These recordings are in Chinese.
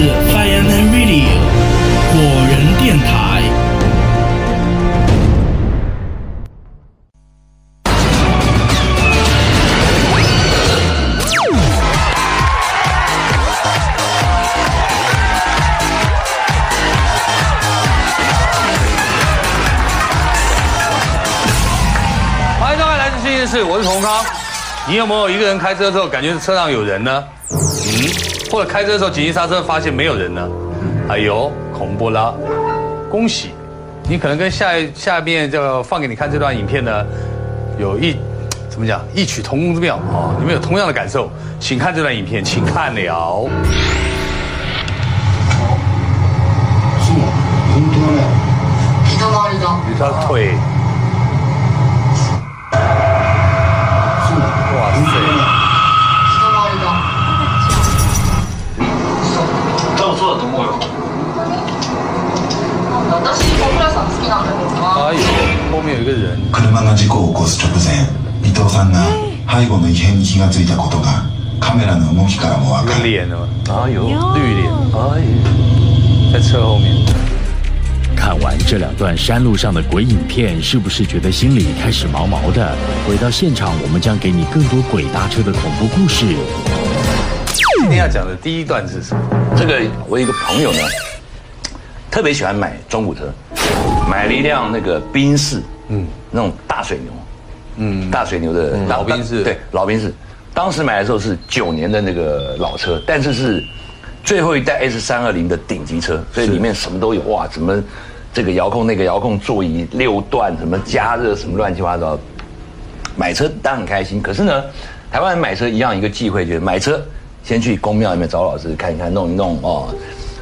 是 Fire and Radio 果仁电台。欢迎收看《来自星期四》，我是童康。你有没有一个人开车的时候感觉车上有人呢？嗯，或者开车的时候紧急刹车发现没有人呢？哎呦，恐怖啦！恭喜，你可能跟下一下面这个放给你看这段影片呢，有一怎么讲异曲同工之妙啊、你们有同样的感受，请看这段影片，请看了。そう本当だね人回りだ你说腿，そう哇塞！ と思うよ私小倉さん好きなんだけどな哎呦，后面有一个人，車が事故を起こす直前伊藤さんが背後の異変に気がついたことがカメラの動きからもわ一个かる脸哦，哎呦，绿脸，哎呦，在车后面。看完这两段山路上的鬼影片，是不是觉得心里开始毛毛的？回到现场，我们将给你更多鬼搭车的恐怖故事。今天要讲的第一段是什么？ 这个我有一个朋友呢，特别喜欢买中古车，买了一辆那个宾士，嗯，那种大水牛，嗯，大水牛的、老宾士对，老宾士。当时买的时候是九年的那个老车，但是是最后一代 S 三二零的顶级车，所以里面什么都有哇，什么这个遥控那个遥控座椅六段，什么加热什么乱七八糟。买车当然很开心，可是呢，台湾人买车一样一个忌讳，就是买车先去公庙里面找老师看一看，弄一弄哦，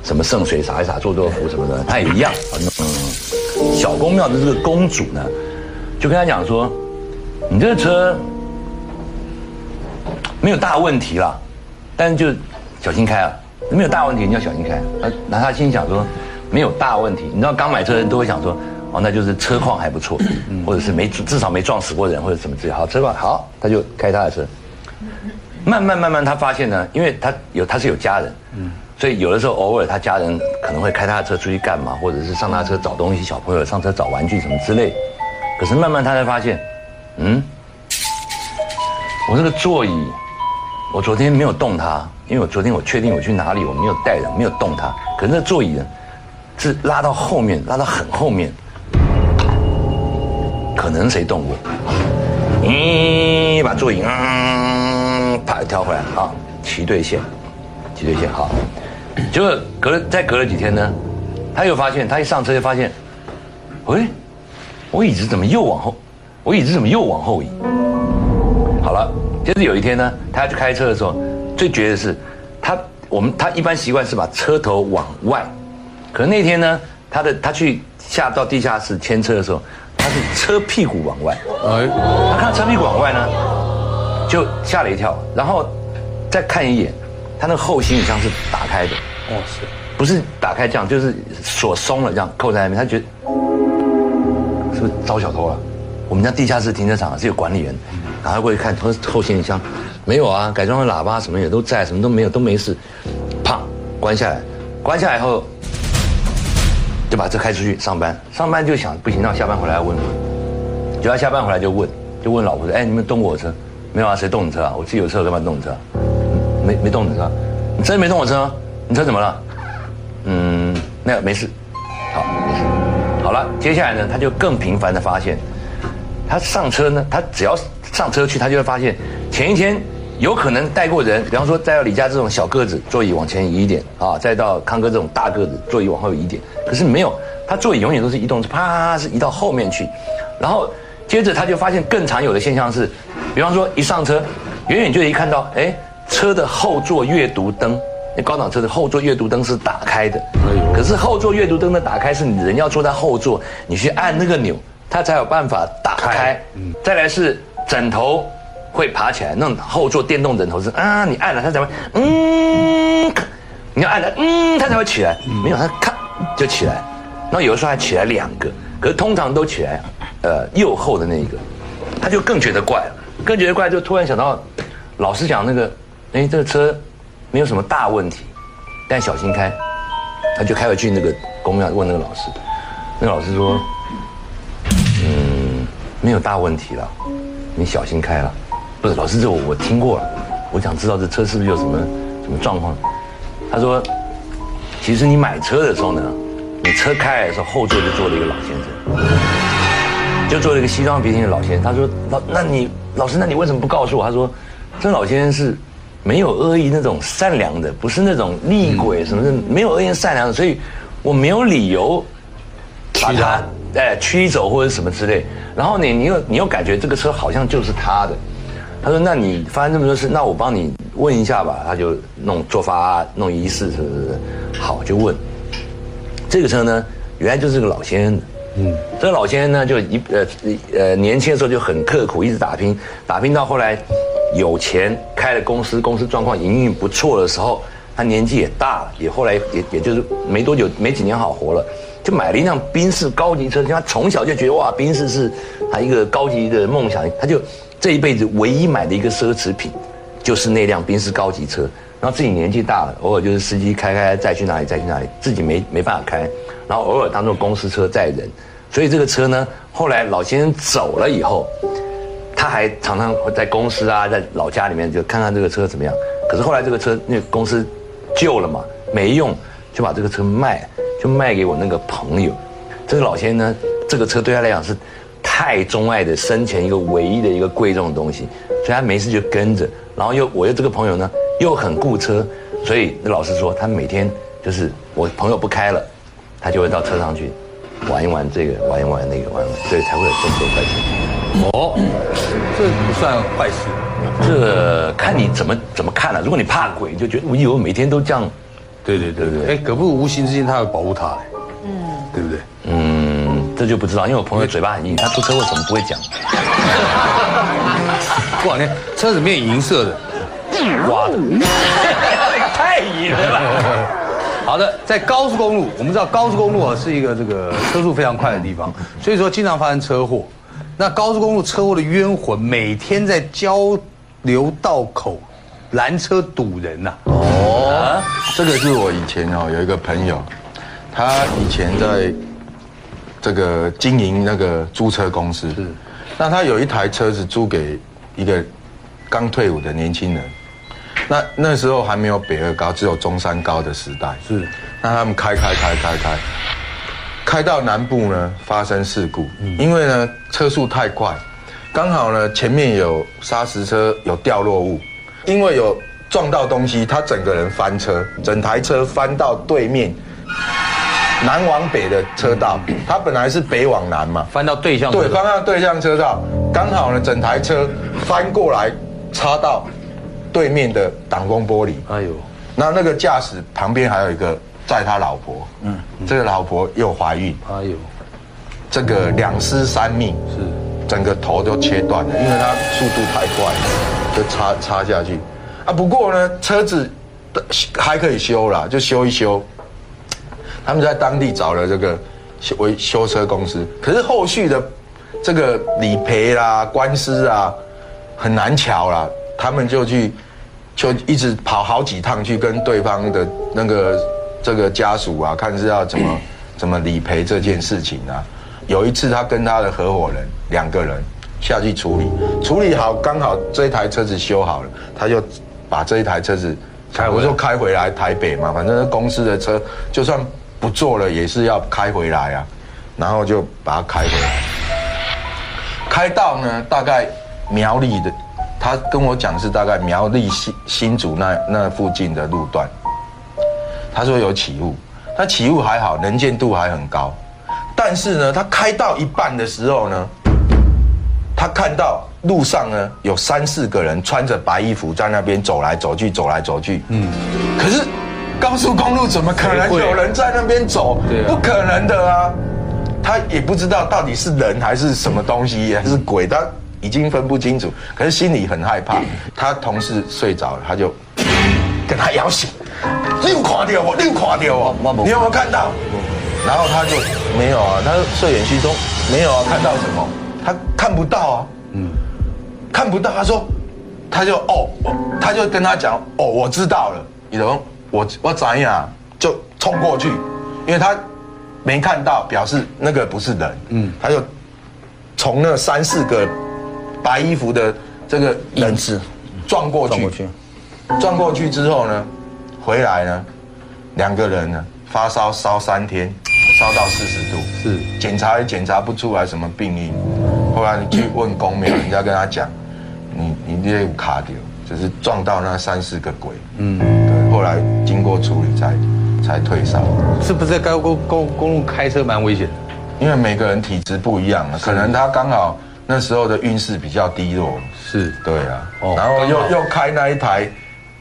什么圣水洒一洒，做做符什么的，他也一样。嗯，小公庙的这个公主呢，就跟他讲说，你这个车没有大问题啦，但是就小心开啊，没有大问题你要小心开。那那他心想说，没有大问题，你知道刚买车的人都会想说，哦，那就是车况还不错，或者是没至少没撞死过人或者什么之类。好，车况好，他就开他的车。慢慢慢慢，他发现呢，因为他有他是有家人，所以有的时候偶尔他家人可能会开他的车出去干嘛，或者是上他车找东西，小朋友上车找玩具什么之类。可是慢慢他才发现，嗯，我这个座椅，我昨天没有动它，因为我昨天我确定我去哪里，我没有带人，没有动它。可是那座椅呢，是拉到后面，拉到很后面，可能谁动过？嗯，把座椅嗯，啪调回来啊，齐对线，齐对线好。结果隔了再隔了几天呢，他又发现，他一上车就发现，喂，我椅子怎么又往后？我椅子怎么又往后移？好了，接着有一天呢，他要去开车的时候，最绝的是，他我们他一般习惯是把车头往外，可是那天呢，他的他去下到地下室牵车的时候，他是车屁股往外，哎，他看到车屁股往外呢，就吓了一跳，然后再看一眼，他那个后行李箱是打开的，哦是，不是打开这样，就是锁松了这样扣在那边，他觉得是不是招小偷了？我们家地下室停车场是有管理员，赶快过去看，他说后行李箱没有啊，改装的喇叭什么也都在，什么都没有，都没事，啪，关下来，关下来以后就把车开出去上班，上班就想不行，那我下班回来要问问，就他下班回来就问，就问老婆说，哎，你们动过我车？没有啊，谁动你车啊？我自己有车，我干嘛动你车？没没动你车，你真没动我车？你车怎么了？嗯，那个没事，好，没事。好了，接下来呢，他就更频繁的发现，他上车呢，他只要上车去，他就会发现前一天有可能带过人，比方说带到李家这种小个子，座椅往前移一点啊，再到康哥这种大个子，座椅往后移一点。可是没有，他座椅永远都是移动，啪是移到后面去，然后接着他就发现更常有的现象是，比方说一上车，远远就一看到，哎，车的后座阅读灯。那高档车的后座阅读灯是打开的，可是后座阅读灯的打开是你人要坐在后座，你去按那个钮，它才有办法打开。再来是枕头会爬起来，那种后座电动枕头是啊，你按了它才会嗯，你要按了嗯，它才会起来，没有它咔就起来，然后有的时候还起来两个，可是通常都起来，呃，右后的那一个，他就更觉得怪了，更觉得怪，就突然想到，老师讲那个，哎，这个车没有什么大问题，但小心开。他就开回去那个公庙问那个老师，那个老师说，嗯，没有大问题了，你小心开了。不是老师，这我我听过了，我想知道这车是不是有什么什么状况。他说，其实你买车的时候呢，你车开的时候后座就坐了一个老先生，就做了一个西装笔挺的老先生。他说，老那你老师，那你为什么不告诉我？他说，这老先生是。没有恶意那种善良的，不是那种厉鬼什么的，没有恶意善良的，所以我没有理由把他哎驱走或者什么之类。然后你你又你又感觉这个车好像就是他的，他说：“那你发生这么多事，那我帮你问一下吧。”他就弄做法弄仪式是不是？好，就问这个车呢，原来就是个老先生的。嗯，这个老先生呢，就一呃呃年轻的时候就很刻苦，一直打拼，打拼到后来。有钱开了公司，公司状况营运不错的时候，他年纪也大了，也后来也也就是没多久，没几年好活了，就买了一辆宾士高级车。他从小就觉得哇，宾士是他一个高级的梦想，他就这一辈子唯一买的一个奢侈品，就是那辆宾士高级车。然后自己年纪大了，偶尔就是司机开开再去哪里再去哪里，自己没没办法开，然后偶尔当做公司车载人。所以这个车呢，后来老先生走了以后。他还常常会在公司啊，在老家里面就看看这个车怎么样。可是后来这个车那个公司旧了嘛，没用，就把这个车卖，就卖给我那个朋友。这个老先生呢，这个车对他来讲是太钟爱的生前一个唯一的一个贵重的东西，所以他没事就跟着。然后又我又这个朋友呢又很顾车，所以那老师说他每天就是我朋友不开了，他就会到车上去玩一玩这个，玩一玩那个，玩玩，所以才会有这么多块钱。哦，这不算坏事，这看你怎么怎么看了。如果你怕鬼，就觉得我以后每天都这样，对对对对。哎，可不无形之间他会保护他，嗯，对不对？嗯，这就不知道，因为我朋友嘴巴很硬，他出车祸什么不会讲。过两天车子变银色的，哇，太银了。好的，在高速公路，我们知道高速公路啊是一个这个车速非常快的地方，所以说经常发生车祸。那高速公路车祸的冤魂每天在交流道口拦车堵人呐。哦，这个是我以前哦有一个朋友，他以前在这个经营那个租车公司。是。那他有一台车子租给一个刚退伍的年轻人。那那时候还没有北二高，只有中山高的时代。是。那他们开开开开开。开到南部呢，发生事故，因为呢车速太快，刚好呢前面有砂石车有掉落物，因为有撞到东西，他整个人翻车，整台车翻到对面南往北的车道，他本来是北往南嘛，翻到对向对，翻到对向车道，刚好呢整台车翻过来插到对面的挡风玻璃，哎呦，那那个驾驶旁边还有一个。载他老婆，嗯，这个老婆又怀孕，哎呦，这个两尸三命，是，整个头都切断了，因为他速度太快，就插插下去，啊，不过呢，车子还可以修啦，就修一修。他们在当地找了这个修维修车公司，可是后续的这个理赔啦、官司啊，很难瞧啦，他们就去，就一直跑好几趟去跟对方的那个。这个家属啊，看是要怎么 怎么理赔这件事情啊。有一次，他跟他的合伙人两个人下去处理，处理好刚好这一台车子修好了，他就把这一台车子开，我就开回来台北嘛，反正公司的车就算不做了也是要开回来啊，然后就把它开回来，开到呢大概苗栗的，他跟我讲是大概苗栗新新竹那那附近的路段。他说有起雾，他起雾还好，能见度还很高，但是呢，他开到一半的时候呢，他看到路上呢有三四个人穿着白衣服在那边走来走去，走来走去。嗯，可是高速公路怎么可能有人在那边走？不可能的啊！他也不知道到底是人还是什么东西，还是鬼，他已经分不清楚，可是心里很害怕。他同事睡着了，他就跟他摇醒。你有看到我？你有看到我？你有没有看到？然后他就没有啊，他睡眼惺忪，没有啊，看到什么？他看不到啊，嗯，看不到。他说，他就哦，他就跟他讲，哦，我知道了。你懂？我我怎样就冲过去，因为他没看到，表示那个不是人，嗯，他就从那三四个白衣服的这个人质撞过去，撞过去，之后呢，回来呢，两个人呢发烧烧三天，烧到四十度，是检查也检查不出来什么病因。后来你去问公庙，人家跟他讲，你你这有卡掉，就是撞到那三四个鬼。嗯，对。后来经过处理才才退烧，是不是在高公公公路开车蛮危险的？因为每个人体质不一样啊，可能他刚好那时候的运势比较低落。是。对啊，哦然后又又开那一台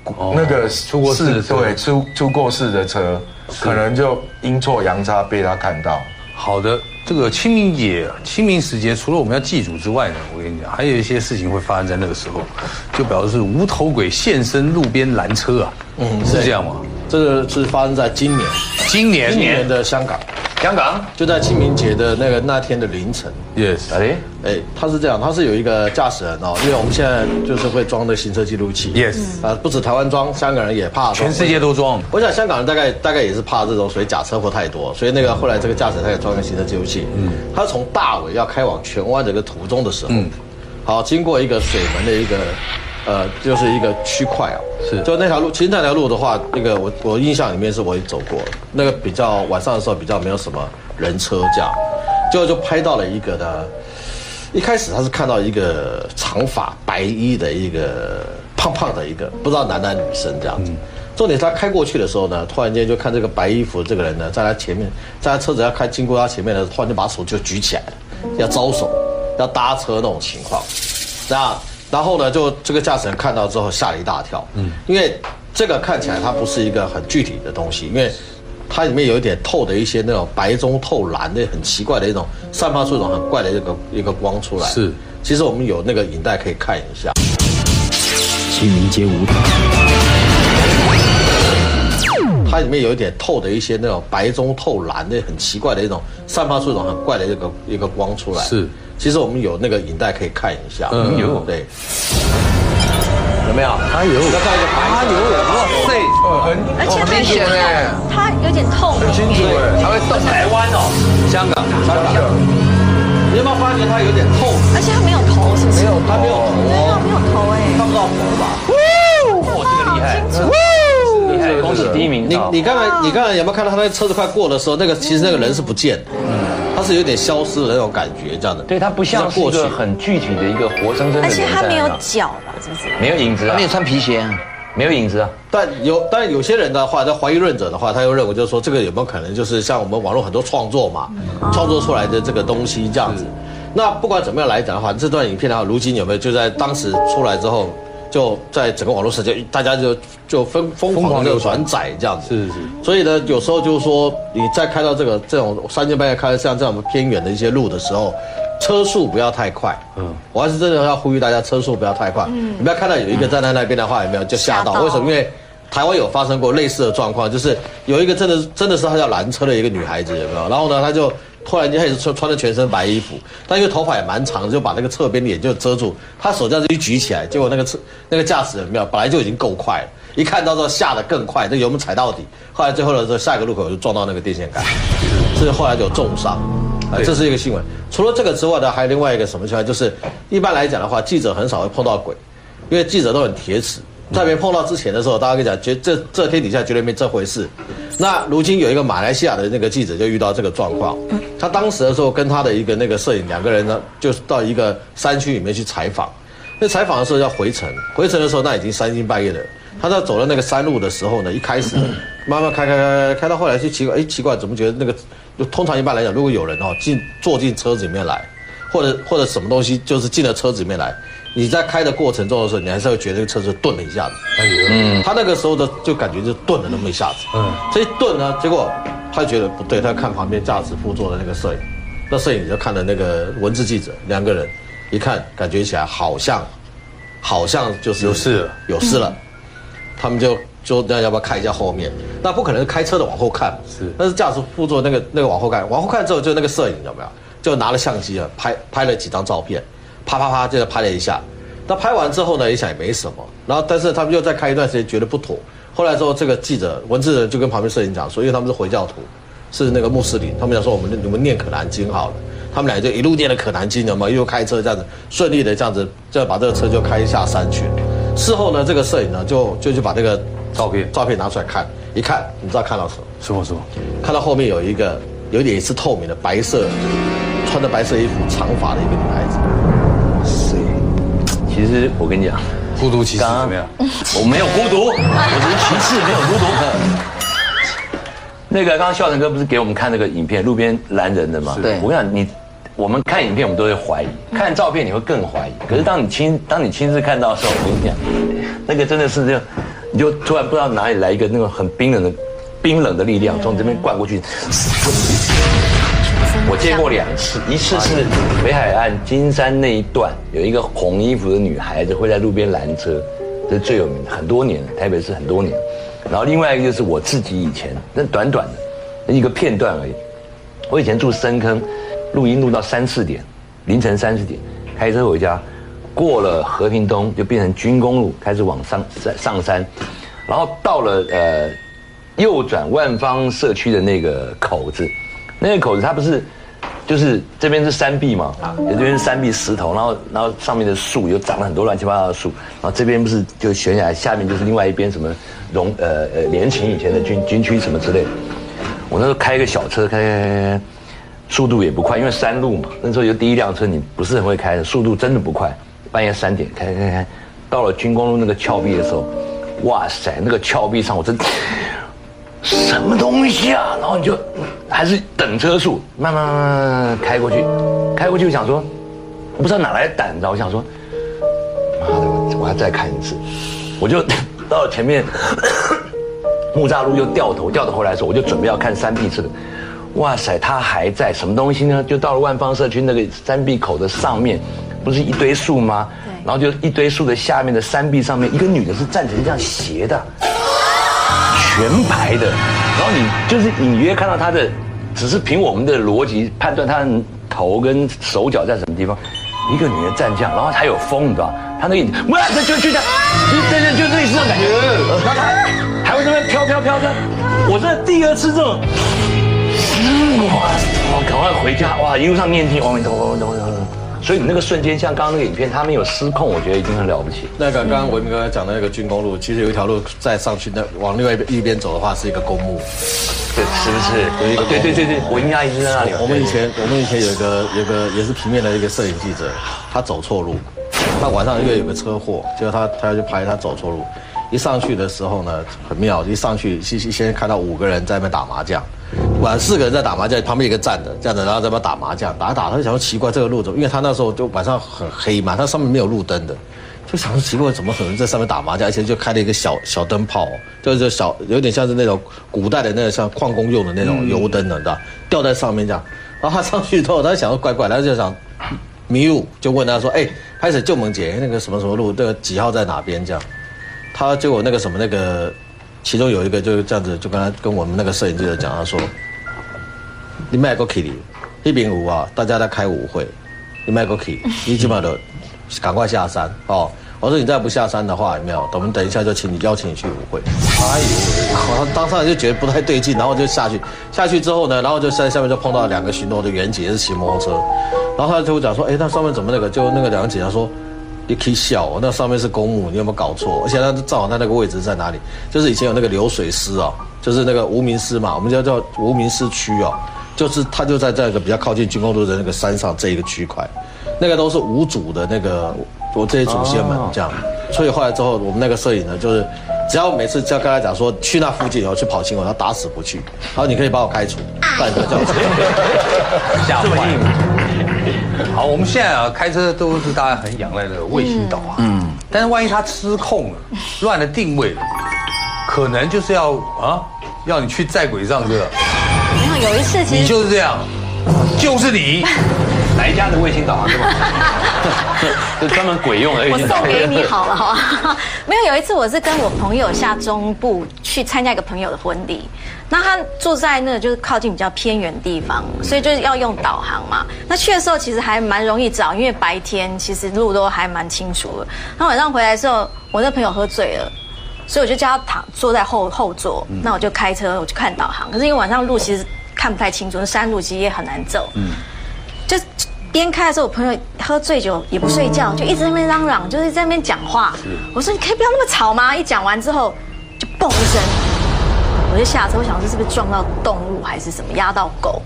哦那个出过事对出出过事的车，可能就阴错阳差被他看到。好的，这个清明节、清明时节，除了我们要祭祖之外呢，我跟你讲，还有一些事情会发生在那个时候，就表示是无头鬼现身路边拦车啊，嗯，是这样吗？这个是发生在今年，今年今年的香港，香港？就在清明节的那个那天的凌晨。，yes，哎，哎，他是这样，他是有一个驾驶人哦，因为我们现在就是会装的行车记录器。Yes 啊，不止台湾装，香港人也怕，全世界都装，我想香港人大概大概也是怕这种所以假车祸太多，所以那个后来这个驾驶他也装一个行车记录器，嗯，他从大围要开往荃湾的一个途中的时候，嗯，好，经过一个水门的一个，呃，就是一个区块啊，是就那条路，其实那条路的话，那个我我印象里面是我也走过，那个比较晚上的时候比较没有什么人车这样，结果就拍到了一个呢，一开始他是看到一个长发白衣的一个胖胖的一个，不知道男男女生这样子。重点是他开过去的时候呢，突然间就看这个白衣服的这个人呢，在他前面，在他车子要开经过他前面的，突然就把手就举起来了，要招手，要搭车那种情况。那然后呢，就这个驾驶人看到之后吓了一大跳，嗯，因为这个看起来它不是一个很具体的东西，因为它里面有一点透的一些那种白中透蓝的很奇怪的一种，散发出一种很怪的一个一个光出来。是，其实我们有那个影带可以看一下。清明节舞蹈，它里面有一点透的一些那种白中透蓝的很奇怪的一种，散发出一种很怪的一个一个光出来。是，其实我们有那个影带可以看一下。嗯。有对，有没有？哎呦，要看一个白色的哇塞，而且明显。哎，它有点透明，清楚。哎，还会动台湾哦，香港，香港，你有没有发觉它有点透？而且它没有头，是不是？没有，它没有头。没有哦，没有头哎。看不到头吧？哇，这个厉害，厉害，恭喜第一名。你你刚才你刚才有没有看到他那个车子快过的时候，那个其实那个人是不见的，他是有点消失的那种感觉，这样的。对，他不像是一个很具体的一个活生生的人而且他没有脚吧？是不是？没有影子啊他没，有穿皮鞋啊，没有影子啊，但有，但有些人的话，在怀疑论者的话，他又认为就是说，这个有没有可能就是像我们网络很多创作嘛，创作出来的这个东西这样子。那不管怎么样来讲的话，这段影片的话，如今有没有就在当时出来之后，就在整个网络世界，大家就就疯疯狂的转载这样子。是是，所以呢，有时候就是说，你在开到这个这种三更半夜开像这种偏远的一些路的时候，车速不要太快。嗯，我还是真的要呼吁大家车速不要太快。嗯，你不要看到有一个站在那边的话，有没有就吓到？为什么？因为台湾有发生过类似的状况，就是有一个真的真的是他叫拦车的一个女孩子，有没有？然后呢，他就突然间开始穿穿着全身白衣服，但因为头发也蛮长的，就把那个侧边脸就遮住。他手这样子一举起来，结果那个车那个驾驶人没有，本来就已经够快了，一看到之后吓得更快，这油门踩到底。后来最后的时候，下一个路口就撞到那个电线杆，所以后来就有重伤。啊，这是一个新闻。除了这个之外呢，还有另外一个什么情况？就是一般来讲的话，记者很少会碰到鬼，因为记者都很铁齿。在没碰到之前的时候，大家跟你讲，绝这这天底下绝对没这回事。那如今有一个马来西亚的那个记者就遇到这个状况，他当时的时候跟他的一个那个摄影两个人呢，就是到一个山区里面去采访。那采访的时候要回程，回程的时候那已经三更半夜了。他在走到那个山路的时候呢，一开始 慢慢开开开开开到后来就奇怪，哎，奇怪，怎么觉得那个就通常一般来讲，如果有人哦进坐进车子里面来，或者或者什么东西就是进了车子里面来，你在开的过程中的时候，你还是会觉得这个车子顿了一下子。嗯，他那个时候的就感觉就顿了那么一下子。嗯，这一顿呢，结果他就觉得不对，他看旁边驾驶副座的那个摄影，那摄影就看了那个文字记者两个人，一看感觉起来好像，好像就是有事了，有事了。他们就就那要不要看一下后面？那不可能是开车的往后看，是那是驾驶副座那个那个往后看，往后看之后就那个摄影有没有？就拿了相机啊，拍拍了几张照片，啪啪啪，就在拍了一下。那拍完之后呢，也想也没什么，然后但是他们又再开一段时间，觉得不妥，后来之后，这个记者文字人就跟旁边摄影讲说，因为他们是回教徒，是那个穆斯林，他们讲说我们你们念可兰经好了。他们俩就一路念了可兰经，有没有？又开车这样子顺利的这样子，就把这个车就开下山去。事后呢，这个摄影呢就就去把这个照片照片拿出来看，一看，你知道看到什么？什么什么？看到后面有一个有点是透明的白色，穿着白色衣服长发的一个女孩子。其实我跟你讲，孤独骑士怎么样？我没有孤独，我只是骑士，没有孤独。那个刚刚笑成哥不是给我们看那个影片，路边拦人的吗？对我跟你讲，你我们看影片我们都会怀疑，看照片你会更怀疑。可是当你亲当你亲自看到的时候，我跟你讲，那个真的是这样，你就突然不知道哪里来一个那种很冰冷的冰冷的力量从你这边灌过去。我见过两次，一次是北海岸金山那一段有一个红衣服的女孩子会在路边拦车，这是最有名的，很多年了，台北市很多年。然后另外一个就是我自己以前那短短的一个片段而已。我以前住深坑，录音录到三四点，凌晨三四点，开车回家，过了和平东就变成军工路，开始往上上上山，然后到了呃右转万方社区的那个口子，那个口子它不是。就是这边是山壁嘛，这边是山壁石头，然后然后上面的树又长了很多乱七八糟的树，然后这边不是就悬崖，下面就是另外一边什么荣呃呃联勤以前的军军区什么之类的。我那时候开一个小车，开开开开，速度也不快，因为山路嘛，那时候有第一辆车你不是很会开的，速度真的不快。半夜三点开开开，到了军工路那个峭壁的时候，哇塞，那个峭壁上我真。什么东西啊？然后你就还是等车速，慢慢慢慢开过去，开过去，我想说，我不知道哪来的胆子，我想说，妈的，我我要再看一次，我就 到了前面木栅路又掉头，掉头回来的时候，我就准备要看山壁这个，哇塞，它还在什么东西呢？就到了万方社区那个山壁口的上面，不是一堆树吗？然后就一堆树的下面的山壁上面，一个女的是站成这样斜的。全排的，然后你就是隐约看到他的，只是凭我们的逻辑判断他的头跟手脚在什么地方。一个女人站这样，然后还有风，你知道他那个，哇，就就这样，就就就类似这种感觉。然后他还会这边飘飘飘的。我这第二次这种，哇，我赶快回家，哇，一路上念经，阿弥陀佛，阿弥陀佛。所以你那个瞬间，像刚刚那个影片，他没有失控，我觉得已经很了不起。那个刚刚文明哥讲的那个军工路，其实有一条路再上去，那往另外一边一边走的话，是一个公墓，对，是不是？有一个，对对对对，我应该一直在那里。我们以前我们以前有一个有个也是平面的一个摄影记者，他走错路，他晚上因为有个车祸，结果他他要去拍，他走错路，一上去的时候呢，很妙，一上去先先看到五个人在那边打麻将。晚四个人在打麻将，旁边一个站着，这样子，然后在那打麻将，打打，他就想说奇怪这个路怎么？因为他那时候就晚上很黑嘛，他上面没有路灯的，就想说奇怪怎么可能在上面打麻将，而且就开了一个小小灯泡，就是小有点像是那种古代的那个像矿工用的那种油灯的，知道吊在上面这样。然后他上去之后，他想说怪怪，他就想迷路，就问他说：“哎，开始救门姐那个什么什么路，这个几号在哪边？”这样，他结果那个什么那个。其中有一个就是这样子，就跟他跟我们那个摄影记者讲，他说：“你卖个 Kitty，一边舞啊，大家在开舞会，你卖个 Kitty，你起码的赶快下山哦。我说你再不下山的话，有没有？我们等一下就请你邀请你去舞会。哎呦，好像当时就觉得不太对劲，然后就下去。下去之后呢，然后就在下面就碰到两个巡逻的员警，也是骑摩托车。然后他就会讲说：，哎，那上面怎么那个？就那个两个警察说。”你可以笑，那上面是公墓，你有没有搞错？而且它正好它那个位置在哪里？就是以前有那个流水师哦，就是那个无名师嘛，我们叫叫无名师区哦，就是它就在这个比较靠近军工路的那个山上这一个区块，那个都是无主的那个我这些祖先们这样。所以后来之后，我们那个摄影呢，就是只要每次叫跟他讲说去那附近然后去跑新闻，他打死不去。好，你可以把我开除，但你要叫我吓坏。好，我们现在啊开车都是大家很仰赖的卫星导航，嗯，但是万一它失控了，乱了定位了，可能就是要啊，要你去在轨上车。没有，一次其实你就是这样，就是你。哪一家的卫星导航是吗？就专门鬼用的。我送给你好了，好吧？没有，有一次我是跟我朋友下中部去参加一个朋友的婚礼，那他住在那就是靠近比较偏远地方，所以就是要用导航嘛。那去的时候其实还蛮容易找，因为白天其实路都还蛮清楚的。那晚上回来的时候，我那朋友喝醉了，所以我就叫他躺坐在后后座，那我就开车，我就看导航。可是因为晚上路其实看不太清楚，那山路其实也很难走。嗯，就边开的时候，我朋友喝醉酒也不睡觉，就一直在那边嚷嚷，就是在那边讲话。我说你可以不要那么吵吗？一讲完之后，就嘣一声，我就下车，我想这是不是撞到动物还是什么压到狗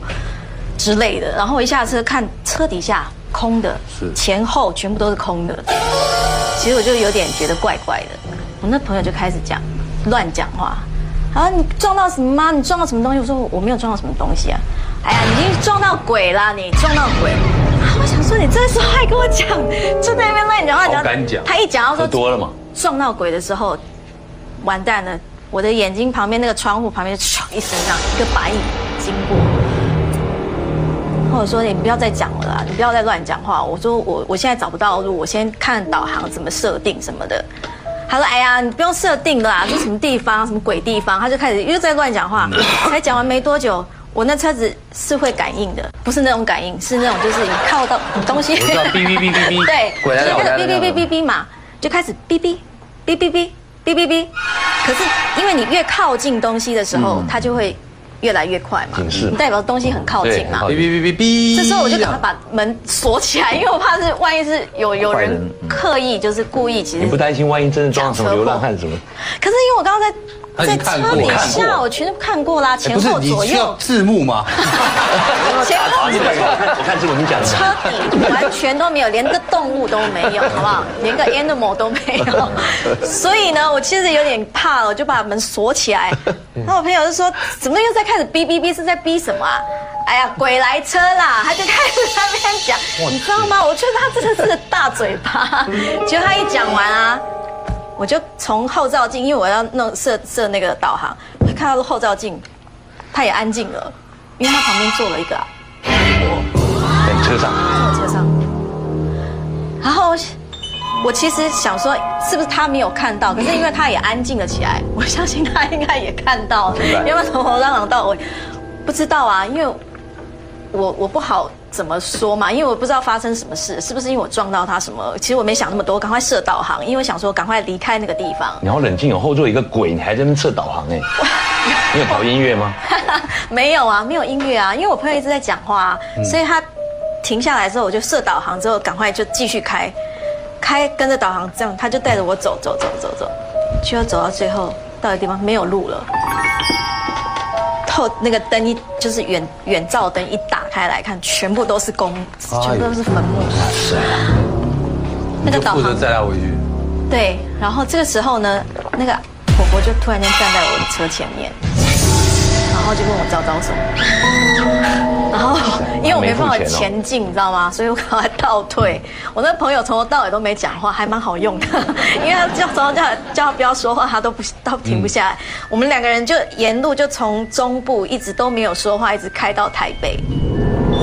之类的？然后我一下车看车底下空的，前后全部都是空的。其实我就有点觉得怪怪的。我那朋友就开始讲乱讲话，啊，你撞到什么吗？你撞到什么东西？我说我没有撞到什么东西啊。哎呀，你已经撞到鬼啦！你撞到鬼。我想说你这时候还跟我讲，就在那边乱讲话好敢讲他一讲到说喝多了嘛，撞到鬼的时候，完蛋了！我的眼睛旁边那个窗户旁边，唰一声，这样一个白影经过。或者说你不要再讲了啦，你不要再乱讲话。我说我我现在找不到路，我先看导航怎么设定什么的。他说：“哎呀，你不用设定啦，这什么地方，什么鬼地方。”他就开始又在乱讲话。才讲完没多久，我那车子是会感应的，不是那种感应，是那种就是你靠到东西，哔哔哔哔哔对，就开始鬼来了哔哔哔哔哔嘛，就开始哔哔哔哔哔哔哔哔。可是因为你越靠近东西的时候，它就会越来越快嘛，警代表东西很靠近嘛对。哔哔哔哔哔。这时候我就赶快把门锁起来，因为我怕是万一是有有人刻意就是故意，其实你不担心万一真的撞上什么流浪汉什么？可是因为我刚刚在在车底下，我全都看过啦，哎不是前后左你需要右，字幕吗？前后左右。我看这我你讲车的，底完全都没有，连个动物都没有，好不好？连个 animal 都没有。所以呢，我其实有点怕了，我就把门锁起来。那我朋友就说：“怎么又在开始哔哔哔？是在哔什么啊？”哎呀，鬼来车啦！他就开始在那边讲，你知道吗？我觉得他真的是个大嘴巴。结果他一讲完啊，我就从后照镜，因为我要弄设设那个导航，我看到后照镜，他也安静了，因为他旁边坐了一个啊在你车上，在我车上。然后我其实想说，是不是他没有看到？可是因为他也安静了起来，我相信他应该也看到了，因为从头嚷嚷到尾，不知道啊，因为我我不好怎么说嘛，因为我不知道发生什么事，是不是因为我撞到他什么？其实我没想那么多，赶快设导航，因为我想说赶快离开那个地方。你好冷静有，后座一个鬼，你还在那边测导航哎？你有调音乐吗？没有啊，没有音乐啊，因为我朋友一直在讲话、啊，所以他停下来之后，我就设导航之后，赶快就继续开，开跟着导航这样，他就带着我走走走走走，就要走到最后到的地方没有路了，透那个灯一就是远远照灯一打开来看，全部都是公，全部都是坟墓，那个导航。对，然后这个时候呢，那个婆婆就突然间站在我的车前面，然后就跟我招招手，然后因为我没办法前进，你知道吗？所以我赶快倒退。我那朋友从头到尾都没讲话，还蛮好用的，因为他叫从头叫他叫他不要说话，他都不都停不下来。我们两个人就沿路就从中部一直都没有说话，一直开到台北。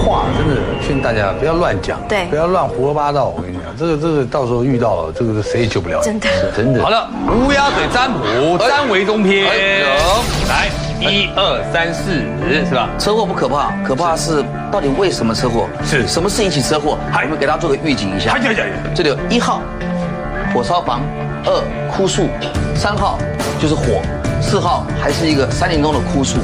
话真的劝大家不要乱讲，对不要乱胡说八道。我跟你讲，这个这个到时候遇到了，这个谁也救不了你。真的，真的好了，乌鸦嘴占卜，占为中篇。来，一二三四，是吧？车祸不可怕，可怕是到底为什么车祸？是什么事引起车祸？我们给大家做个预警一下！这里有一号火烧房，二枯树，三号就是火，四号还是一个山林中的枯树。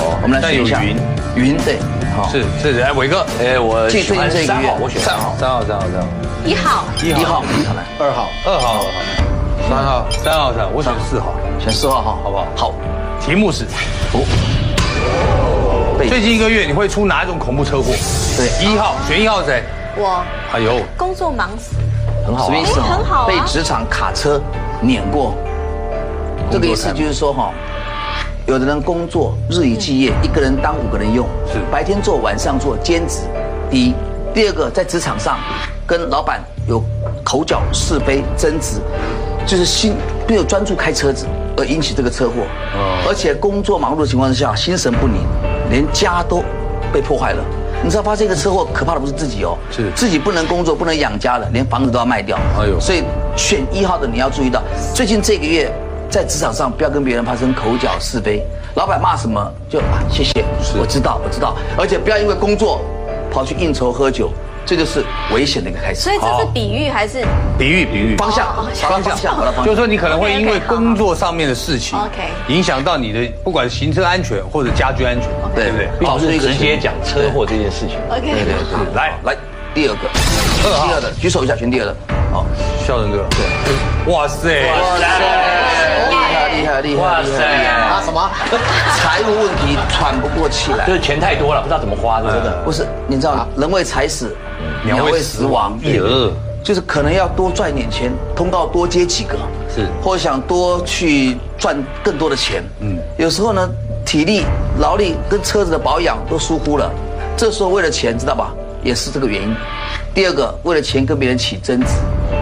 哦，我们来试一下。有云，云对，好，是是，哎伟哥，哎，我最喜欢这个月三号，我选三号。三号。三号三号，一号。一号，二号，二号。二号，三号。三号三号，我选四号，选四号哈，好不好？好，题目是哦。最近一个月你会出哪一种恐怖车祸？对。一号选一号谁？我。哎呦，工作忙死，很好啊。什么意。思哎很好啊。被职场卡车碾过，这个意思就是说哈，有的人工作日以继夜，一个人当五个人用，是。白天做，晚上做兼职。第一，第二个在职场上跟老板有口角是非争执，就是心没有专注开车子而引起这个车祸，而且工作忙碌的情况之下心神不宁，连家都被破坏了。你知道发生一个车祸，可怕的不是自己哦，是。自己不能工作，不能养家了，连房子都要卖掉。哎呦。所以选一号的你要注意到，最近这个月在职场上不要跟别人发生口角是非，老板骂什么就啊谢谢，我知道我知道，而且不要因为工作跑去应酬喝酒，这就是危险的一个开始。所以这是比喻还是？比喻比喻。方向哦方向就是说你可能会因为工作上面的事情 OK 影响到你的不管行车安全或者家居安全，对。不对？并不是保持直接讲车祸这件事情。OK，对对对，来。来第二个，第二的举手一下，选第二的。好，孝仁哥，对，哇塞，厉害厉害厉害哇厉害厉害！啊什么？财务问题喘不过气来就。是钱太多了，不知道怎么花，真的。不是，你知道人为财死，鸟为食亡。呃，就是可能要多赚一点钱，通告多接几个，是或者想多去赚更多的钱。嗯，有时候呢，体力、劳力跟车子的保养都疏忽了，这时候为了钱，知道吧？也是这个原因。第二个，为了钱跟别人起争执，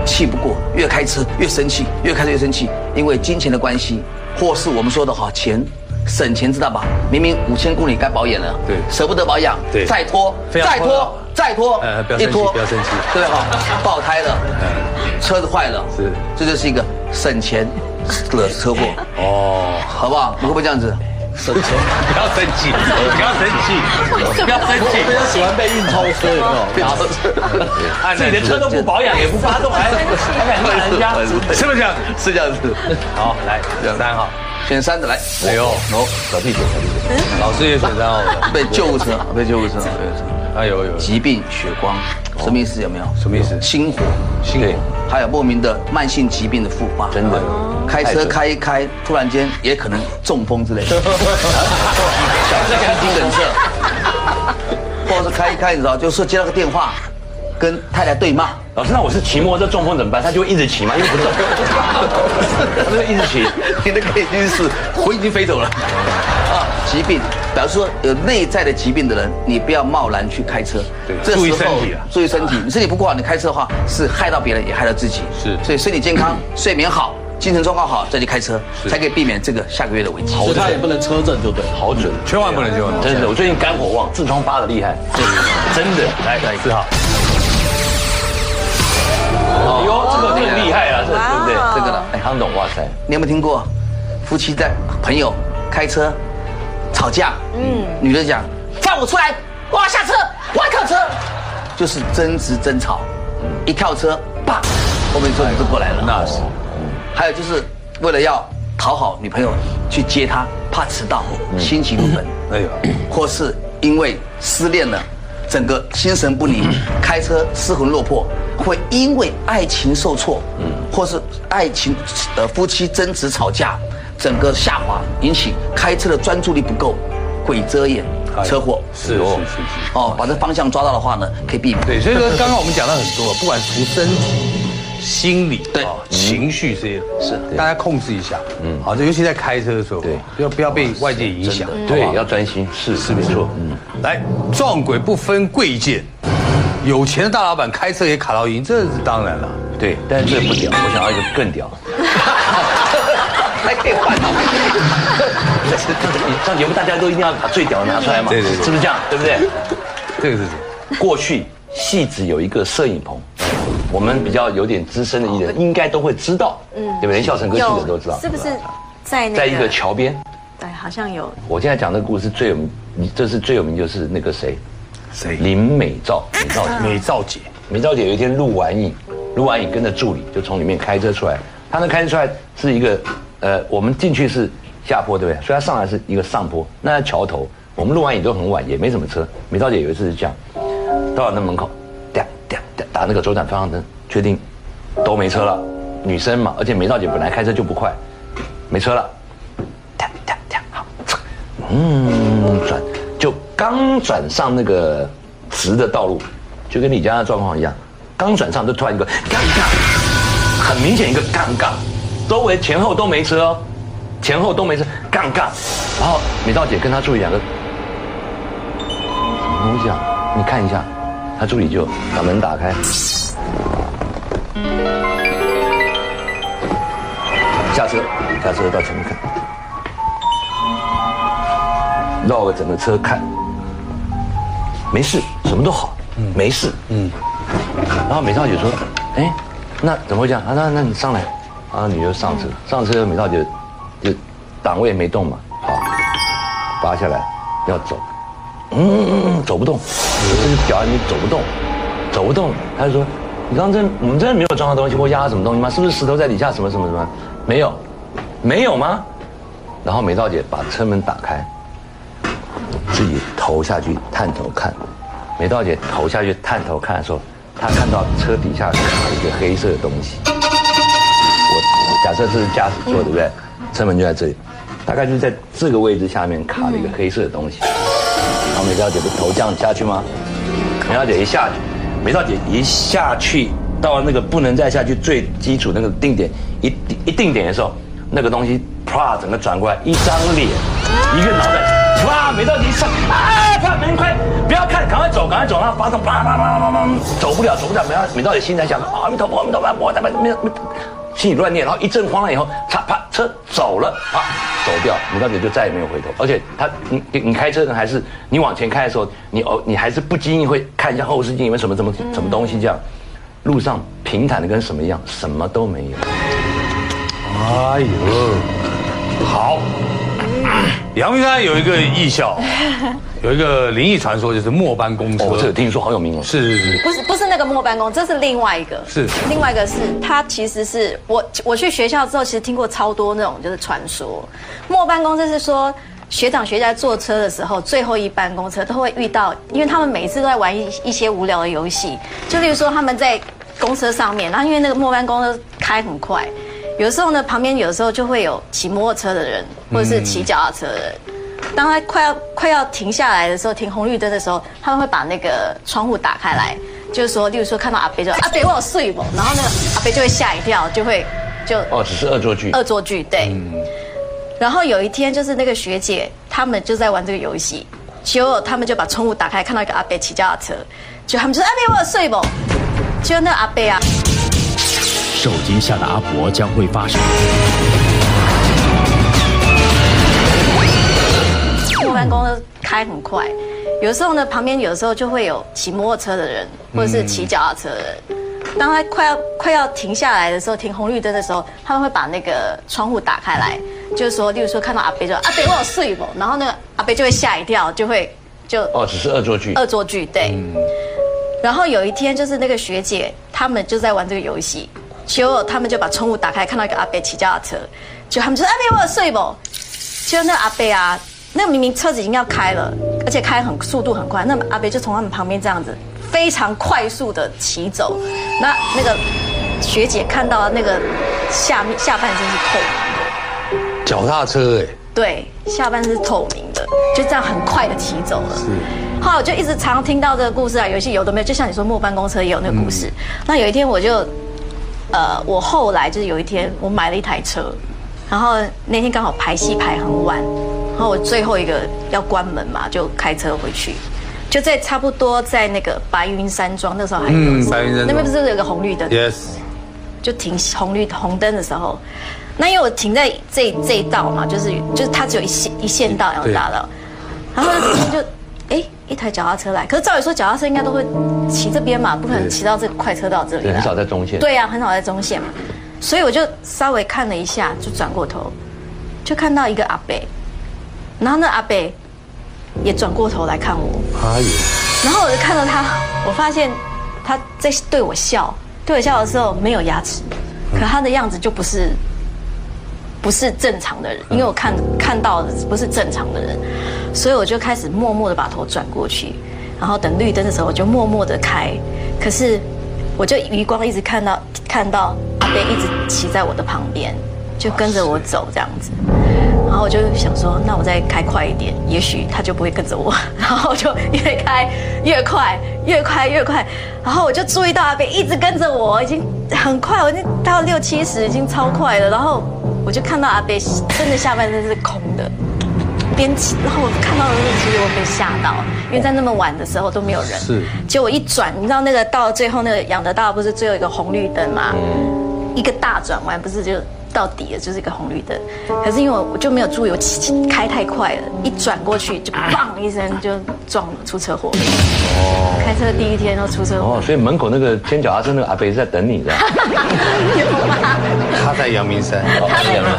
气不过，越开车越生气，越开车越生气，因为金钱的关系，或是我们说的哈钱。省钱知道吧？明明五千公里该保养了，对舍不得保养，对再拖，再拖再拖，呃不要生气不要生气对哈，爆胎了，车子坏了，是这就是一个省钱的车祸，哦，好不好？你会不会这样子？省钱。不要生气，不要生气，不要生气，非常喜欢被运钞车，有没有？按自己的车都不保养，也不发动，还还敢骂人家？是不是这样？是这样子。好，来三号，选三的来，哎呦，哦，小弟选小弟选。老师也选三号了，被救护车，被救护车，哎呦呦，疾病、血光，什么意思？有没有？什么意思心火，辛苦，还有莫名的慢性疾病的复发，真的开车开一开，突然间也可能中风之类的，小心心肌梗塞，或者是开一开，你知道，就是接到个电话，跟太太对骂，老师，那我是骑摩托车中风怎么办？他就会一直骑吗？因为不中，他就会一直骑。你那个已经是魂已经飞走了啊！疾病，比方说有内在的疾病的人，你不要贸然去开车，对这时候注意身体啊注意身体。你身体不顾好，你开车的话是害到别人，也害到自己。是所以身体健康、睡眠好、精神状况好再去开车，才可以避免这个下个月的危机。所以他也不能车震，就对。好准，千万不能千万不能真的，我最近肝火旺，痔疮发的厉害，真的。来，来四号。哎呦，这个更厉害了，这对不对？这个了，哎，康董，哇塞，你有没有听过夫妻在朋友开车吵架？嗯，女的讲放我出来，我要下车，我要跳车，就是争执争吵，一跳车，啪，后面车子就过来了。那是，还有就是为了要讨好女朋友去接她，怕迟到，心情不稳，哎呦，或是因为失恋了，整个心神不宁，开车失魂落魄，会因为爱情受挫，嗯，或是爱情呃夫妻争执吵架，整个下滑，引起开车的专注力不够，鬼遮眼，车祸。是是是是。哦，把这方向抓到的话呢，可以避免。对，所以说刚刚我们讲到很多，不管从身体、心理、对啊情绪这些，是大家控制一下。嗯，好，这尤其在开车的时候，对不要不要被外界影响。对要专心，是是没错，嗯。来撞鬼不分贵贱，有钱的大老板开车也卡到赢，这是当然了。对，但是这不屌，我想要一个更屌。还可以换到。上节目大家都一定要把最屌的拿出来嘛，对对对是不是这样？对不对？这个是过去戏子有一个摄影棚，我们比较有点资深的艺人应该都会知道，嗯，对不对？连笑成哥戏子都知道，是不是在那在一个桥边。对，好像有我现在讲这个故事最有名，你这是最有名就是那个谁，谁？林美照，美照姐，美照姐，美照姐有一天录完影，录完影跟着助理就从里面开车出来，她那开车出来是一个，呃，我们进去是下坡，对不对？所以它上来是一个上坡，那在桥头，我们录完影都很晚，也没什么车。美照姐有一次是这样，到了那门口，哒哒哒打那个左转方向灯，确定都没车了，女生嘛，而且美照姐本来开车就不快，没车了，好，嗯，转就刚转上那个直的道路，就跟你家的状况一样，刚转上就突然一个尴尬，很明显一个尴尬，周围前后都没车哦，前后都没车，尴尬。然后美照姐跟她助理两个，什么东西啊？你看一下，他助理就把门打开，下车，下车到前面看。绕个整个车看，没事，什么都好，没事，嗯。然后美少姐说：“哎，那怎么会这样？啊，那那你上来。”啊，你就上车，上车美少姐就档位没动嘛，好，拔下来要走，嗯嗯嗯，走不动，这只脚你走不动，走不动。他就说，你刚刚真我们真的没有装到东西或压什么东西吗？是不是石头在底下什么什么什么？没有，没有吗？然后美道姐把车门打开，自己头下去探头看。美道姐头下去探头看的时候，她看到车底下卡了一个黑色的东西。假设这是驾驶座，对不对？车门就在这里，大概就是在这个位置下面卡了一个黑色的东西。然后美少姐不头这样下去吗？美少姐一下去，美少姐一下去到那个不能再下去最基础那个定点，一一定点的时候，那个东西啪整个转过来，一张脸，一个脑袋，哇！美少姐一上，啊！快门快，不要看，赶快走，赶快走，然后发动，啪啪啪啪啪，走不了，走不了，美少美道姐心在想，阿弥陀佛，阿弥陀佛，我他妈没有。心里乱念，然后一阵慌乱以后，啪啪车走了，啪走掉，你到底就再也没有回头。而且他，你你开车呢，还是你往前开的时候，你哦你还是不经意会看一下后视镜有没有什么什么什么东西这样。路上平坦的跟什么一样，什么都没有。哎呦，好。阳明山有一个艺校，有一个灵异传说，就是末班公车。我这听说好有名哦。是是是。不是不是那个末班公，这是另外一个。是。另外一个是它其实是我我去学校之后，其实听过超多那种就是传说。末班公车是说学长学姐坐车的时候，最后一班公车都会遇到，因为他们每一次都在玩一一些无聊的游戏，就例如说他们在公车上面，然后因为那个末班公车开很快。有时候呢，旁边有时候就会有骑摩托车的人，或者是骑脚踏车的人。当他快要快要停下来的时候，停红绿灯的时候，他们会把那个窗户打开来，就是说，例如说看到阿北就阿北我有睡不？然后那个阿北就会吓一跳，就会就哦，只是恶作剧。恶作剧对。然后有一天，就是那个学姐他们就在玩这个游戏，结果他们就把窗户打开，看到一个阿北骑脚踏车，就他们说阿北我有睡不？结果那个阿北啊。受惊吓的阿伯将会发生。末班公车开很快，有时候呢，旁边有时候就会有骑摩托车的人，或者是骑脚踏车的人。当他快要快要停下来的时候，停红绿灯的时候，他们会把那个窗户打开来，就是说，例如说看到阿北就阿北我有睡不？然后那个阿北就会吓一跳，就会就哦，只是恶作剧。恶作剧对。然后有一天，就是那个学姐他们就在玩这个游戏。结果他们就把窗户打开，看到一个阿伯骑脚踏车，就他们就说阿伯我有睡不？就那个阿伯啊，那明明车子已经要开了，而且开很速度很快，那阿北就从他们旁边这样子非常快速的骑走。那那个学姐看到那个下面下半身是透明的，脚踏车哎，对，下半身是透明的，就这样很快的骑走了。是，后来我就一直常听到这个故事啊，有些有的没有，就像你说末班公车也有那个故事。那有一天我就。呃，我后来就是有一天，我买了一台车，然后那天刚好排戏排很晚，然后我最后一个要关门嘛，就开车回去，就在差不多在那个白云山庄那时候还有，白云山那边不是有个红绿灯？Yes，就停红绿红灯的时候，那因为我停在这这一道嘛，就是就是它只有一线一线道要大道，然后就。哎，一台脚踏车来，可是照理说脚踏车应该都会骑这边嘛，不可能骑到这个快车道这里。很少在中线。对呀，很少在中线嘛，所以我就稍微看了一下，就转过头，就看到一个阿伯，然后那阿伯也转过头来看我。哎呦！然后我就看到他，我发现他在对我笑，对我笑的时候没有牙齿，可他的样子就不是。不是正常的人，因为我看看到的不是正常的人，所以我就开始默默的把头转过去，然后等绿灯的时候我就默默的开，可是我就余光一直看到看到阿贝一直骑在我的旁边，就跟着我走这样子，然后我就想说，那我再开快一点，也许他就不会跟着我，然后就越开越快，越开越快，然后我就注意到阿贝一直跟着我，已经很快，我已经到六七十，已经超快了，然后。我就看到阿贝真的下半身是空的，边骑，然后我看到的时候，其实我被吓到，因为在那么晚的时候都没有人。是。结果一转，你知道那个到最后那个养德道不是最后一个红绿灯吗？一个大转弯不是就到底了，就是一个红绿灯。可是因为我就没有注意，我开太快了，一转过去就砰一声就撞了，出车祸。哦。开车第一天就出车祸。哦，所以门口那个牵脚阿生那个阿贝是在等你的。他在阳明山，他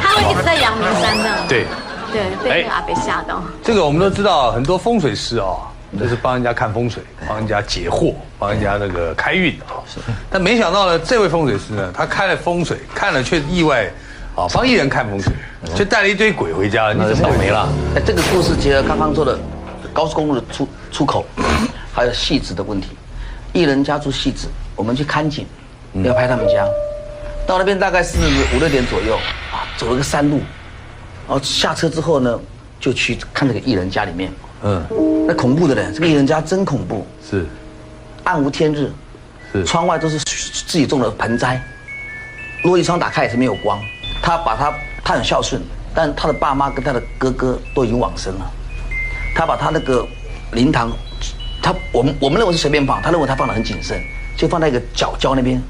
他会一直在阳明山这样。对，对，被那个阿北吓到。这个我们都知道，很多风水师哦，就是帮人家看风水，帮人家解惑，帮人家那个开运啊。但没想到呢，这位风水师呢，他开了风水，看了却意外，啊，帮艺人看风水，就带了一堆鬼回家，你怎么倒霉了？哎，这个故事结合刚刚说的高速公路的出出口，还有戏子的问题。艺人家住戏子，我们去看景，要拍他们家。到那边大概是五六点左右，啊，走了个山路，然后下车之后呢，就去看那个艺人家里面。嗯，那恐怖的嘞，这个艺人家真恐怖，是暗无天日，是窗外都是自己种的盆栽，落地窗打开也是没有光。他把他他很孝顺，但他的爸妈跟他的哥哥都已经往生了。他把他那个灵堂，他我们我们认为是随便放，他认为他放的很谨慎，就放在一个角角那边，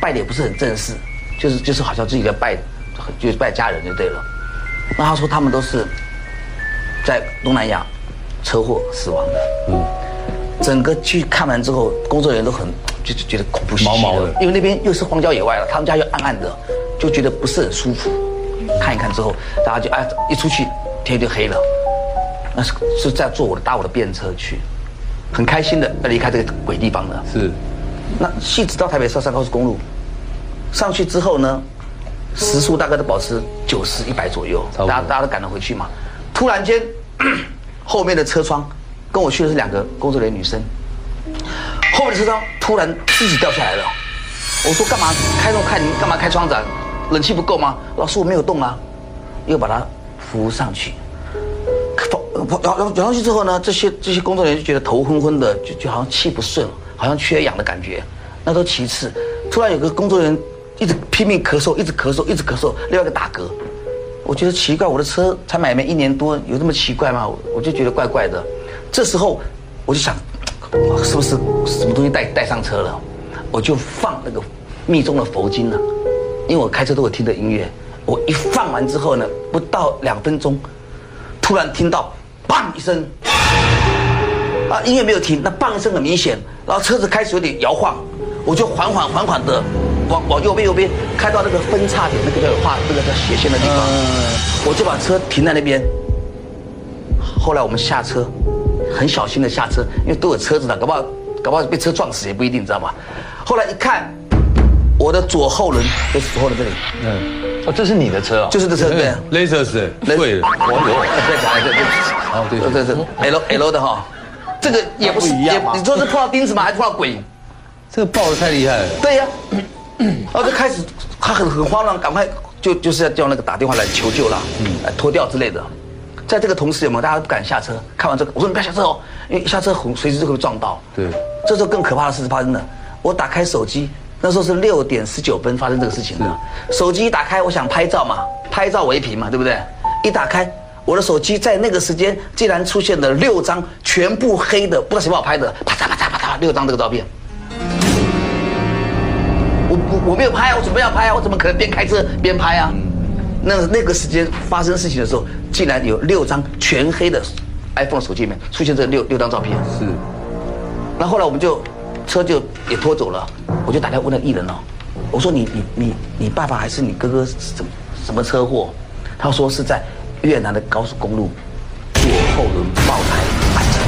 拜的也不是很正式，就是就是好像自己在拜，就是拜家人就对了。那他说他们都是在东南亚车祸死亡的，嗯，整个去看完之后，工作人员都很就就觉得恐怖兮兮毛毛的。因为那边又是荒郊野外了，他们家又暗暗的，就觉得不是很舒服。看一看之后，大家就哎一出去天就黑了，那是是在坐我的搭我的便车去，很开心的要离开这个鬼地方了。是，那戏直到台北上上高速公路，上去之后呢，时速大概都保持九十一百左右，大家大家都赶得回去嘛。突然间，后面的车窗跟我去的是两个工作人员女生，后面的车窗突然自己掉下来了。我说干嘛开那么快？你干嘛开窗子啊？冷气不够吗？老师我没有动啊，又把它扶上去。扶摇摇摇上去之后呢，这些这些工作人员就觉得头昏昏的，就就好像气不顺，好像缺氧的感觉。那都其次，突然有个工作人员一直拼命咳嗽，一直咳嗽，一直咳嗽，另外一个打嗝。我觉得奇怪，我的车才买没一年多，有这么奇怪吗？我我就觉得怪怪的。这时候我就想，是不是什么东西带带上车了？我就放那个密宗的佛经了，因为我开车都有听的音乐。我一放完之后呢，不到两分钟，突然听到“砰”一声，啊，音乐没有停，那“砰”一声很明显，然后车子开始有点摇晃，我就缓缓缓缓的往往右边右边开到那个分叉点，那个叫有画那个叫斜线的地方，我就把车停在那边。后来我们下车，很小心的下车，因为都有车子的，搞不好搞不好被车撞死也不一定，知道吗？后来一看，我的左后轮就是左后轮这里，嗯，哦，这是你的车哦，就是这车对。，Lasers 对了，我有再讲一个，哦对对对，L L 的哈，这个也不是也，你说是碰到钉子吗？还是碰到鬼？这个爆的太厉害了。对呀，然 后就开始他很很慌乱，赶快就就是要叫那个打电话来求救啦，嗯，脱掉之类的。在这个同时，有没有大家不敢下车？看完这个，我说你不要下车哦，因为一下车很随时就会撞到。对，这时候更可怕的事发生了。我打开手机，那时候是六点十九分发生这个事情的。手机一打开，我想拍照嘛，拍照为凭嘛，对不对？一打开，我的手机在那个时间竟然出现了六张全部黑的，不知道谁帮我拍的，啪嚓啪嚓啪嚓六张这个照片。我我我没有拍啊，我准备要拍啊，我怎么可能边开车边拍啊？那那个时间发生事情的时候，竟然有六张全黑的 iPhone 手机里面出现这六六张照片。是，那后来我们就车就也拖走了，我就打电话问那个艺人哦，我说你你你你爸爸还是你哥哥什么什么车祸？他说是在越南的高速公路左后轮爆胎翻车。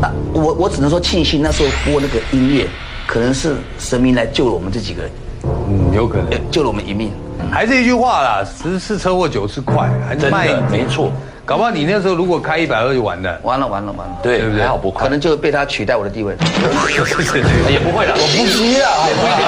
那我我只能说庆幸那时候播那个音乐，可能是神明来救了我们这几个人，嗯，有可能呃救了我们一命。还是一句话啦，十次车祸九次快，还是真慢一的点。没错，搞不好你那时候如果开一百二就完了。完了完了完了，对对不对？还好不快。可能就被他取代我的地位。也不会了，我不急啊，也不一定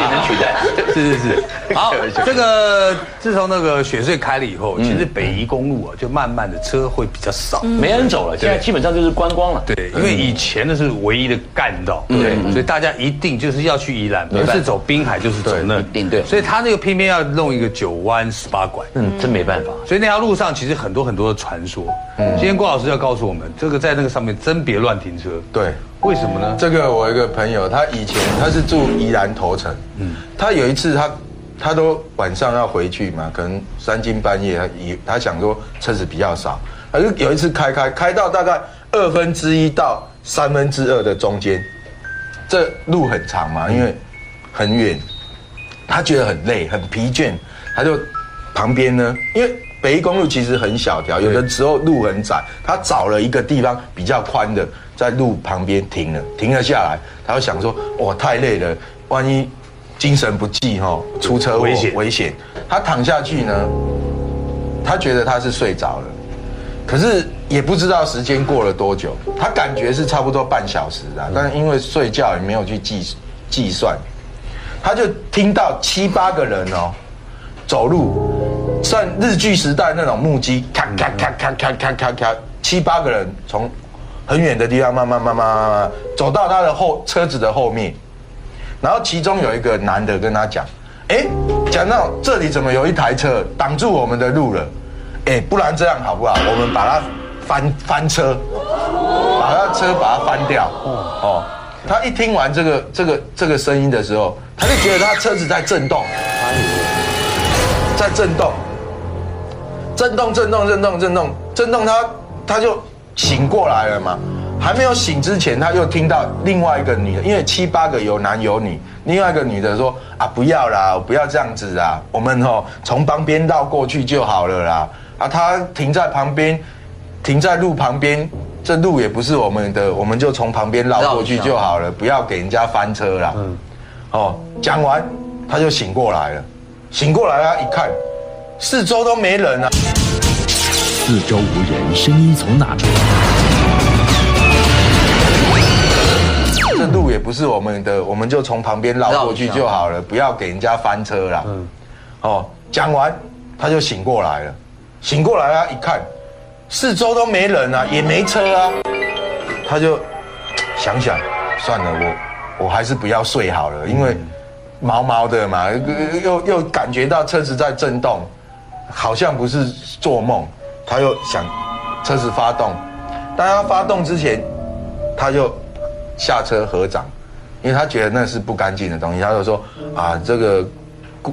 也能取代。是是是，好，这个自从那个雪隧开了以后，其实北宜公路啊，就慢慢的车会比较少。没人走了，现在基本上就是观光了。对，因为以前那是唯一的干道，对，所以大家一定就是要去宜兰，不是走滨海就是走那，一定对。所以他那个偏偏要弄一个九弯十八拐，嗯，真没办法。所以那条路上其实很多很多的传说。嗯。今天郭老师要告诉我们，这个在那个上面真别乱停车。对，为什么呢？这个我一个朋友，他以前他是住宜兰头城，嗯，他有一次他他都晚上要回去嘛，可能三更半夜，他以他想说车子比较少，他就有一次开开开到大概二分之一到三分之二的中间，这路很长嘛，因为很远，他觉得很累很疲倦，他就旁边呢，因为北一公路其实很小条，有的时候路很窄，他找了一个地方比较宽的，在路旁边停了，停了下来，他就想说，哇，太累了，万一精神不济哈，出车祸危险。危险，他躺下去呢，他觉得他是睡着了。可是也不知道时间过了多久，他感觉是差不多半小时啊，但是因为睡觉也没有去计计算，他就听到七八个人哦，走路，像日剧时代那种木屐，咔咔咔咔咔咔咔咔，七八个人从很远的地方慢慢慢慢慢慢走到他的后车子的后面，然后其中有一个男的跟他讲，哎，讲到这里怎么有一台车挡住我们的路了？哎，不然这样好不好？我们把它翻翻车，把他车把它翻掉。哦，他一听完这个这个这个声音的时候，他就觉得他车子在震动，在震动，震动震动震动震动震动，他他就醒过来了嘛。还没有醒之前，他又听到另外一个女的，因为七八个有男有女，另外一个女的说啊，不要啦，不要这样子啊，我们哦从旁边绕过去就好了啦。啊，他停在旁边，停在路旁边，这路也不是我们的，我们就从旁边绕过去就好了，不要给人家翻车啦。嗯，哦，讲完他就醒过来了，醒过来他一看，四周都没人啊，四周无人，声音从哪传？这路也不是我们的，我们就从旁边绕过去就好了，不要给人家翻车啦。嗯，哦，讲完他就醒过来了。醒过来啊！一看，四周都没人啊，也没车啊，他就想想，算了，我我还是不要睡好了，因为毛毛的嘛，又又感觉到车子在震动，好像不是做梦。他又想车子发动，但他发动之前，他就下车合掌，因为他觉得那是不干净的东西。他就说啊，这个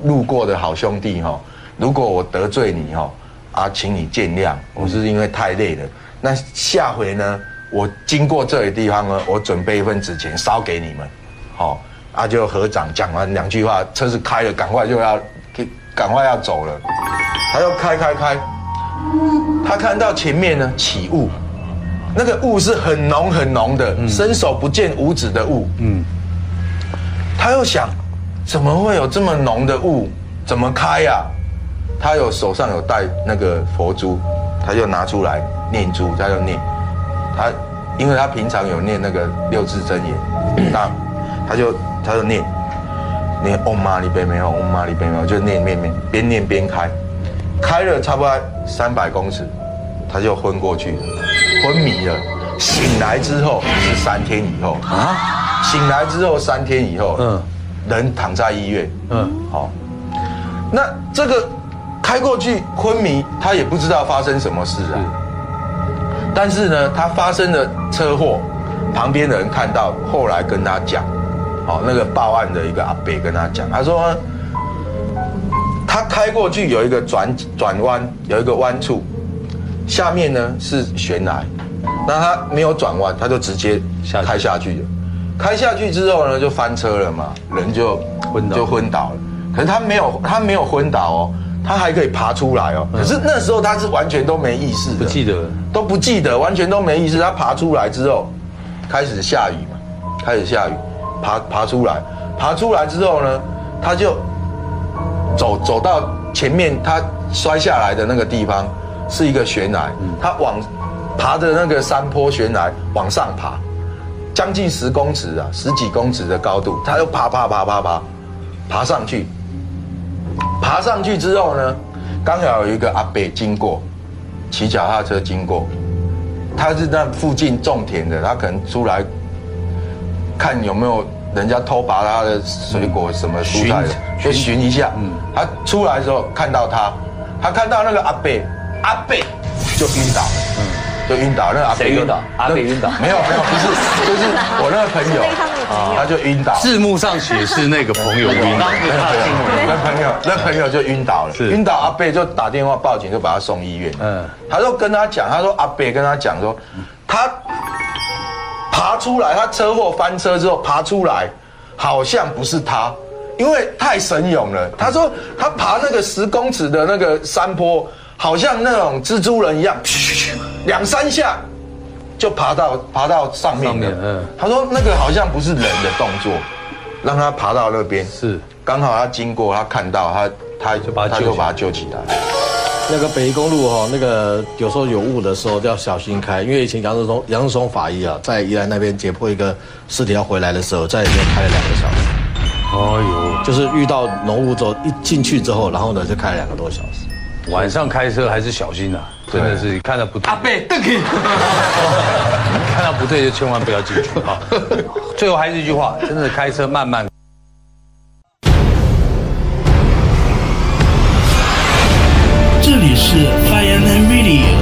路过的好兄弟哈，如果我得罪你哈。啊，请你见谅，我是因为太累了。那下回呢，我经过这里地方呢，我准备一份纸钱烧给你们，好，啊就合掌讲完两句话，车子开了，赶快就要，赶快要走了。他又开开开，他看到前面呢起雾，那个雾是很浓很浓的，伸手不见五指的雾。嗯，他又想，怎么会有这么浓的雾？怎么开呀？他有手上有带那个佛珠，他就拿出来念珠，他就念，他，因为他平常有念那个六字真言，那他就他就念，念嗡嘛呢呗咪吽，嗡嘛呢呗咪吽，就念念念，边念边开，开了差不多三百公尺，他就昏过去了，昏迷了，醒来之后是三天以后啊，醒来之后三天以后，嗯，人躺在医院，嗯，好，那这个。开过去昏迷，他也不知道发生什么事啊。但是呢，他发生了车祸，旁边的人看到，后来跟他讲，哦，那个报案的一个阿伯跟他讲，他说，他开过去有一个转转弯，有一个弯处，下面呢是悬崖，那他没有转弯，他就直接开下去了。开下去之后呢，就翻车了嘛，人就昏就昏倒了。可是他没有，他没有昏倒哦。他还可以爬出来哦，可是那时候他是完全都没意识，不记得，都不记得，完全都没意识。他爬出来之后，开始下雨嘛，开始下雨，爬爬出来，爬出来之后呢，他就走走到前面，他摔下来的那个地方是一个悬崖，他往爬的那个山坡悬崖往上爬，将近十公尺啊，十几公尺的高度，他又爬爬爬爬爬，爬上去。爬上去之后呢，刚好有一个阿伯经过，骑脚踏车经过，他是那附近种田的，他可能出来看有没有人家偷拔他的水果什么蔬菜的，去寻一下。嗯，他出来的时候看到他，他看到那个阿贝，阿贝就晕倒了。嗯。就晕倒，那个阿北晕倒，阿北晕倒，没有没有，不是，就是我那个朋友，他就晕倒。字幕上写是那个朋友晕倒，那朋友那朋友就晕倒了，晕倒，阿贝就打电话报警，就把他送医院。嗯，他就跟他讲，他说阿贝跟他讲说，他爬出来，他车祸翻车之后爬出来，好像不是他，因为太神勇了，他说他爬那个十公尺的那个山坡，好像那种蜘蛛人一样，两三下就爬到爬到上面了。嗯，他说那个好像不是人的动作，让他爬到那边，是。刚好他经过，他看到他他就把他就把他救起来。那个北宜公路哦，那个有时候有雾的时候就要小心开，因为以前杨志松杨志松法医啊，在宜兰那边解剖一个尸体要回来的时候，在里面开了两个小时。哎呦，就是遇到浓雾之后，一进去之后，然后呢就开了两个多小时。晚上开车还是小心啊，真的是看到不对。阿贝，邓肯，看到不对就千万不要进去啊。最后还是一句话，真的开车慢慢。这里是 Fireman Radio。